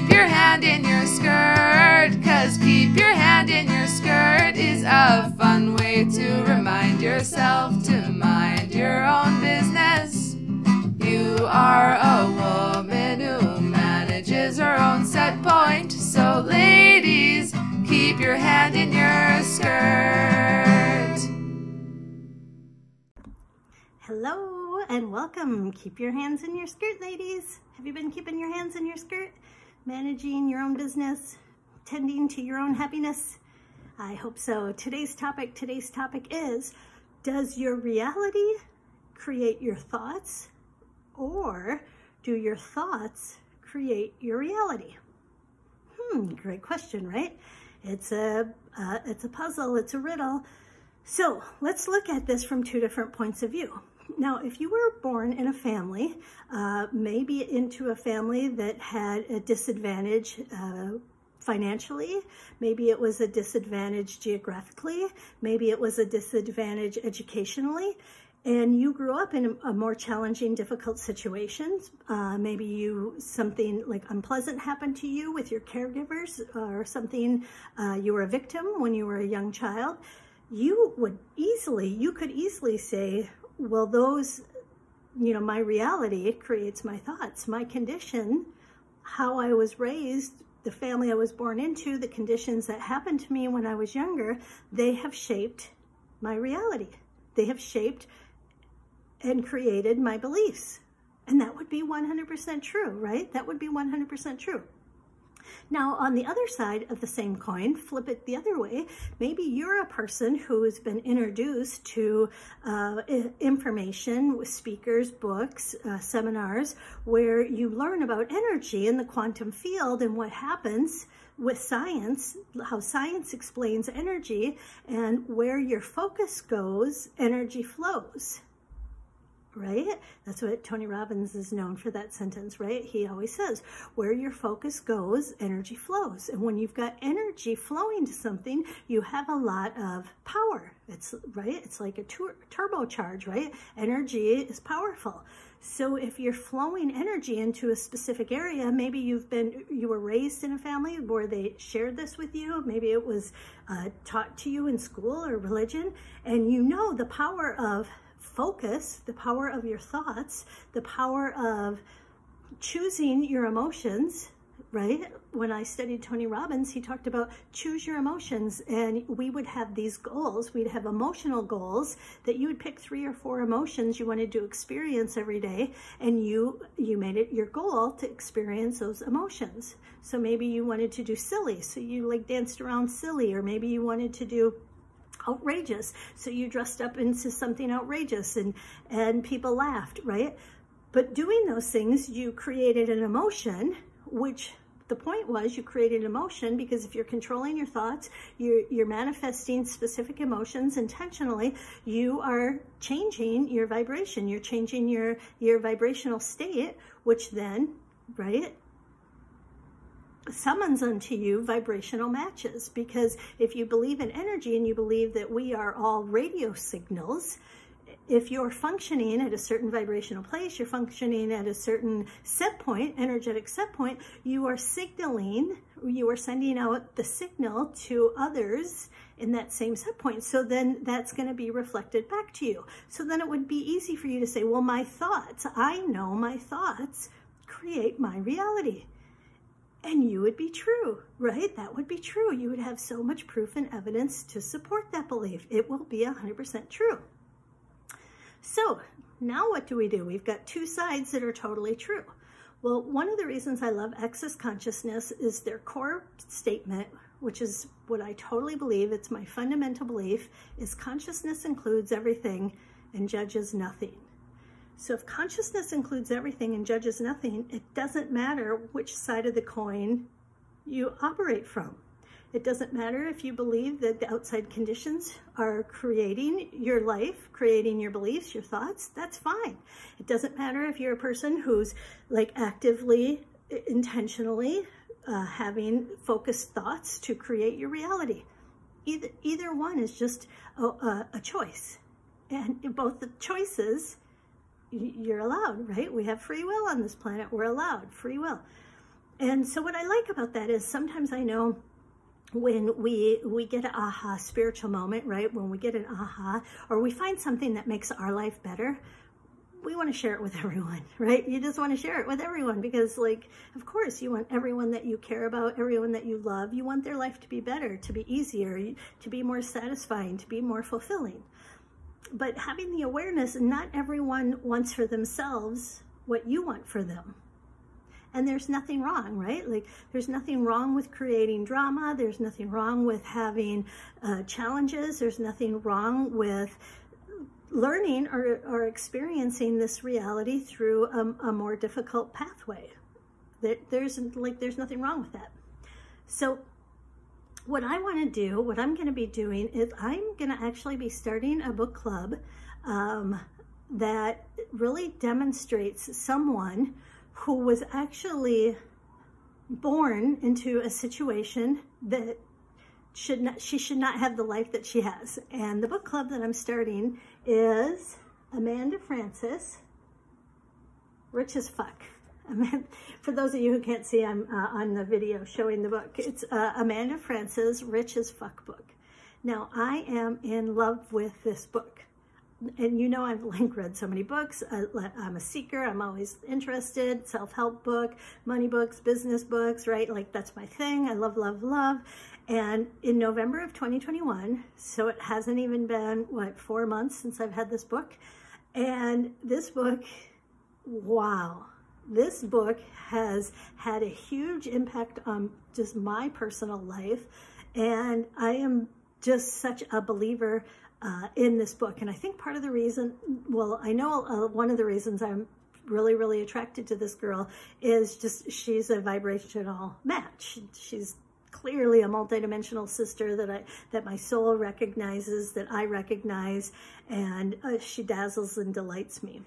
keep your hand in your skirt. Cause keep your hand in your skirt is a fun way to remind yourself to mind your own business. You are a woman who manages her own set point. So, ladies, keep your hand in your skirt. Hello and welcome. Keep your hands in your skirt, ladies. Have you been keeping your hands in your skirt? Managing your own business, tending to your own happiness? I hope so. Today's topic, today's topic is, does your reality create your thoughts or do your thoughts create your reality? Hmm, great question, right? It's a, uh, it's a puzzle, it's a riddle. So let's look at this from two different points of view. Now, if you were born in a family, uh, maybe into a family that had a disadvantage uh, financially, maybe it was a disadvantage geographically, maybe it was a disadvantage educationally, and you grew up in a, more challenging, difficult situations. Uh, maybe you something like unpleasant happened to you with your caregivers, or something uh, you were a victim when you were a young child. You would easily, you could easily say, well, those, you know, my reality it creates my thoughts, my condition, how I was raised, the family I was born into, the conditions that happened to me when I was younger, they have shaped my reality. They have shaped and created my beliefs. And that would be 100% true, right? That would be 100% true. Now, on the other side of the same coin, flip it the other way. Maybe you're a person who has been introduced to uh, information with speakers, books, uh, seminars, where you learn about energy in the quantum field and what happens with science, how science explains energy, and where your focus goes, energy flows right? That's what Tony Robbins is known for that sentence, right? He always says, where your focus goes, energy flows. And when you've got energy flowing to something, you have a lot of power. It's right. It's like a tur turbocharge, right? Energy is powerful. So if you're flowing energy into a specific area, maybe you've been, you were raised in a family where they shared this with you. Maybe it was uh, taught to you in school or religion, and you know the power of focus, the power of your thoughts, the power of choosing your emotions, right? When I studied Tony Robbins, he talked about choose your emotions and we would have these goals. We'd have emotional goals that you would pick three or four emotions you wanted to experience every day and you you made it your goal to experience those emotions. So maybe you wanted to do silly, so you like danced around silly or maybe you wanted to do outrageous. So you dressed up into something outrageous and, and people laughed, right? But doing those things, you created an emotion, which the point was you created emotion because if you're controlling your thoughts, you're, you're manifesting specific emotions intentionally, you are changing your vibration. You're changing your, your vibrational state, which then, right, summons unto you vibrational matches. Because if you believe in energy and you believe that we are all radio signals if you're functioning at a certain vibrational place you're functioning at a certain set point energetic set point you are signaling you are sending out the signal to others in that same set point. So then that's going to be reflected back to you. So then it would be easy for you to say well my thoughts i know my thoughts create my reality and you would be true, right? That would be true. You would have so much proof and evidence to support that belief. It will be 100% true. So now what do we do? We've got two sides that are totally true. Well, one of the reasons I love Access Consciousness is their core statement, which is what I totally believe, it's my fundamental belief, is consciousness includes everything and judges nothing. So if consciousness includes everything and judges nothing, it doesn't matter which side of the coin you operate from. It doesn't matter if you believe that the outside conditions are creating your life, creating your beliefs, your thoughts, that's fine. It doesn't matter if you're a person who's like actively, intentionally uh, having focused thoughts to create your reality. Either, either one is just a, a, a choice. And both the choices you're allowed, right? We have free will on this planet. We're allowed free will. And so what I like about that is sometimes I know when we we get an aha spiritual moment, right? When we get an aha or we find something that makes our life better, we want to share it with everyone, right? You just want to share it with everyone because like, of course, you want everyone that you care about, everyone that you love, you want their life to be better, to be easier, to be more satisfying, to be more fulfilling. But having the awareness, not everyone wants for themselves what you want for them. And there's nothing wrong, right? Like, there's nothing wrong with creating drama. There's nothing wrong with having uh, challenges. There's nothing wrong with learning or, or experiencing this reality through a, a more difficult pathway. That there's like there's nothing wrong with that. So what I want to do, what I'm going to be doing is I'm going to actually be starting a book club um, that really demonstrates someone who was actually born into a situation that should not she should not have the life that she has. And the book club that I'm starting is Amanda Frances, Rich as Fuck. For those of you who can't see, I'm uh, on the video showing the book. It's uh, Amanda Frances' Rich as Fuck book. Now, I am in love with this book. And you know I've like read so many books. I, I'm a seeker. I'm always interested. Self-help book, money books, business books, right? Like that's my thing. I love, love, love. And in November of 2021, so it hasn't even been, what, four months since I've had this book. And this book, wow, this book has had a huge impact on just my personal life. And I am just such a believer uh, in this book. And I think part of the reason, well, I know uh, one of the reasons I'm really, really attracted to this girl is just she's a vibrational match. She's clearly a multidimensional sister that I that my soul recognizes, that I recognize, and uh, she dazzles and delights me.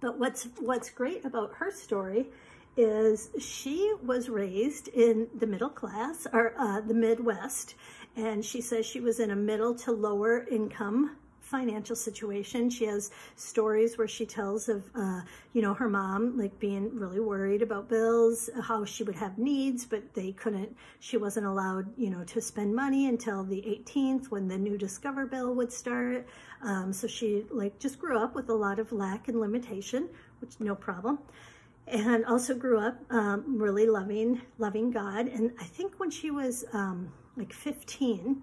But what's what's great about her story is she was raised in the middle class or uh, the Midwest, and she says she was in a middle to lower income financial situation. She has stories where she tells of, uh, you know, her mom like being really worried about bills, how she would have needs, but they couldn't, she wasn't allowed, you know, to spend money until the 18th when the new Discover bill would start. Um, so she like just grew up with a lot of lack and limitation, which no problem and also grew up um, really loving loving God. And I think when she was um, like 15,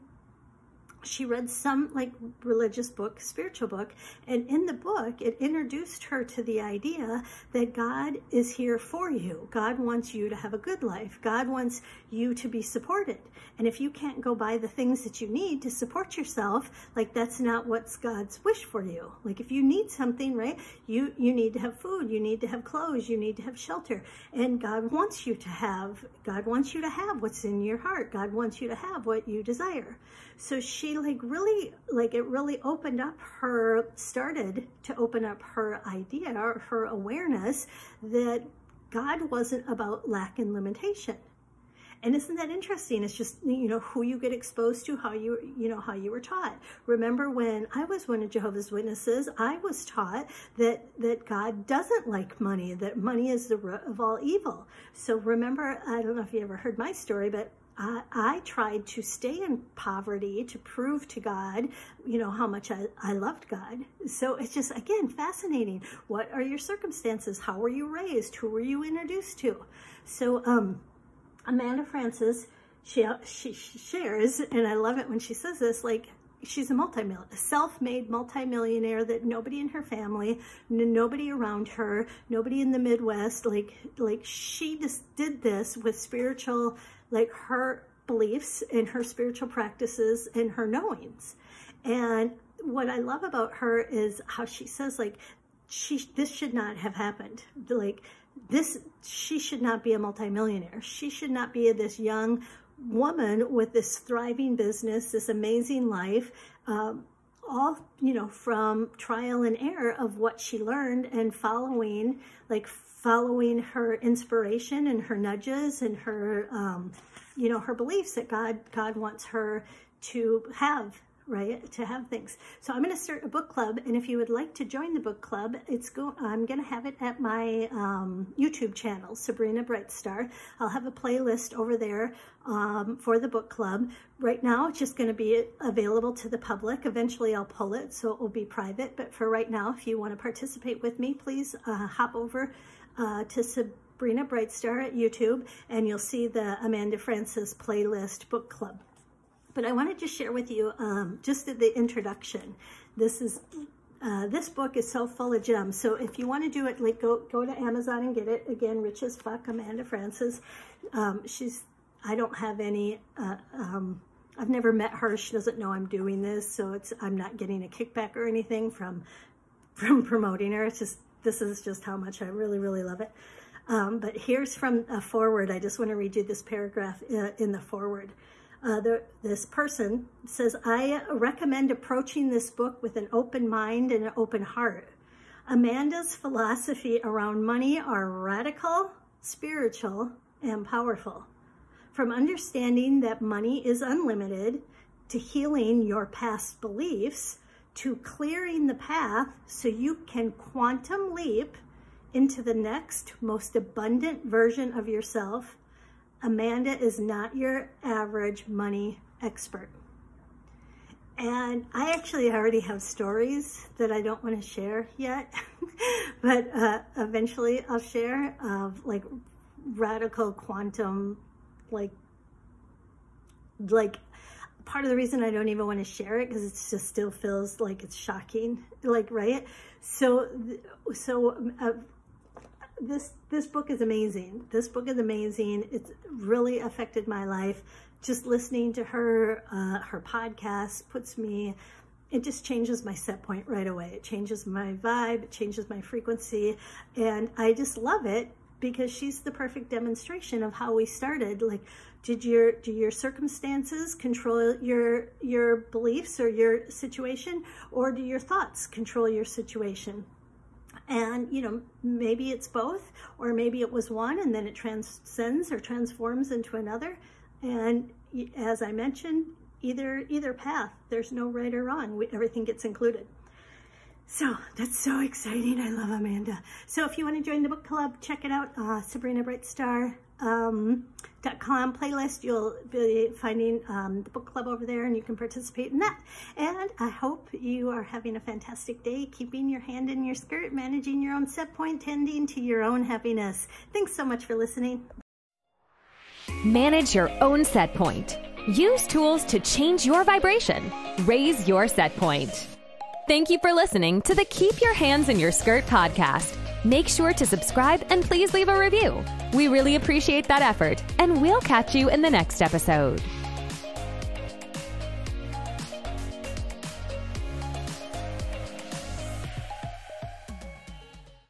she read some like religious book, spiritual book, and in the book, it introduced her to the idea that God is here for you. God wants you to have a good life. God wants you to be supported. And if you can't go buy the things that you need to support yourself, like that's not what's God's wish for you. Like if you need something, right, you, you need to have food, you need to have clothes, you need to have shelter. And God wants you to have, God wants you to have what's in your heart. God wants you to have what you desire. So she like really, like it really opened up her, started to open up her idea or her awareness that God wasn't about lack and limitation. And isn't that interesting? It's just, you know, who you get exposed to, how you, you know, how you were taught. Remember when I was one of Jehovah's Witnesses, I was taught that, that God doesn't like money, that money is the root of all evil. So remember, I don't know if you ever heard my story, but I, I, tried to stay in poverty to prove to God, you know, how much I, I loved God. So it's just, again, fascinating. What are your circumstances? How were you raised? Who were you introduced to? So um, Amanda Frances, she, she, she shares, and I love it when she says this, like, she's a multi-millionaire, self-made multimillionaire that nobody in her family, nobody around her, nobody in the Midwest, like, like she just did this with spiritual like her beliefs and her spiritual practices and her knowings. And what I love about her is how she says like, she, this should not have happened. Like this, she should not be a multimillionaire. She should not be this young woman with this thriving business, this amazing life, um, all, you know, from trial and error of what she learned and following, like following her inspiration and her nudges and her, um, you know, her beliefs that God, God wants her to have right? To have things. So I'm going to start a book club, and if you would like to join the book club, it's go. I'm going to have it at my um, YouTube channel, Sabrina Brightstar. I'll have a playlist over there um, for the book club. Right now, it's just going to be available to the public. Eventually, I'll pull it, so it will be private. But for right now, if you want to participate with me, please uh, hop over uh, to Sabrina Brightstar at YouTube, and you'll see the Amanda Frances playlist book club. But I wanted to share with you um, just the introduction. This is uh, this book is so full of gems. So if you want to do it, like go go to Amazon and get it. Again, Rich as Fuck, Amanda Frances. Um, she's I don't have any. Uh, um, I've never met her. She doesn't know I'm doing this, so it's I'm not getting a kickback or anything from from promoting her. It's just this is just how much I really really love it. Um, but here's from a forward. I just want to read you this paragraph uh, in the forward uh, the, this person says, I recommend approaching this book with an open mind and an open heart. Amanda's philosophy around money are radical, spiritual, and powerful. From understanding that money is unlimited to healing your past beliefs to clearing the path so you can quantum leap into the next most abundant version of yourself Amanda is not your average money expert. And I actually already have stories that I don't want to share yet, but uh, eventually I'll share of like radical quantum, like, like part of the reason I don't even want to share it because it just still feels like it's shocking, like, right? So, so uh, this this book is amazing. This book is amazing. It's really affected my life. Just listening to her uh, her podcast puts me. It just changes my set point right away. It changes my vibe. It changes my frequency, and I just love it because she's the perfect demonstration of how we started. Like, did your do your circumstances control your your beliefs or your situation, or do your thoughts control your situation? And, you know, maybe it's both, or maybe it was one and then it transcends or transforms into another. And as I mentioned, either either path, there's no right or wrong. We, everything gets included. So that's so exciting. I love Amanda. So if you want to join the book club, check it out. Uh, Sabrina Brightstar um, playlist. You'll be finding um, the book club over there and you can participate in that. And I hope you are having a fantastic day, keeping your hand in your skirt, managing your own set point, tending to your own happiness. Thanks so much for listening. Manage your own set point. Use tools to change your vibration. Raise your set point. Thank you for listening to the Keep Your Hands in Your Skirt podcast. Make sure to subscribe and please leave a review. We really appreciate that effort, and we'll catch you in the next episode.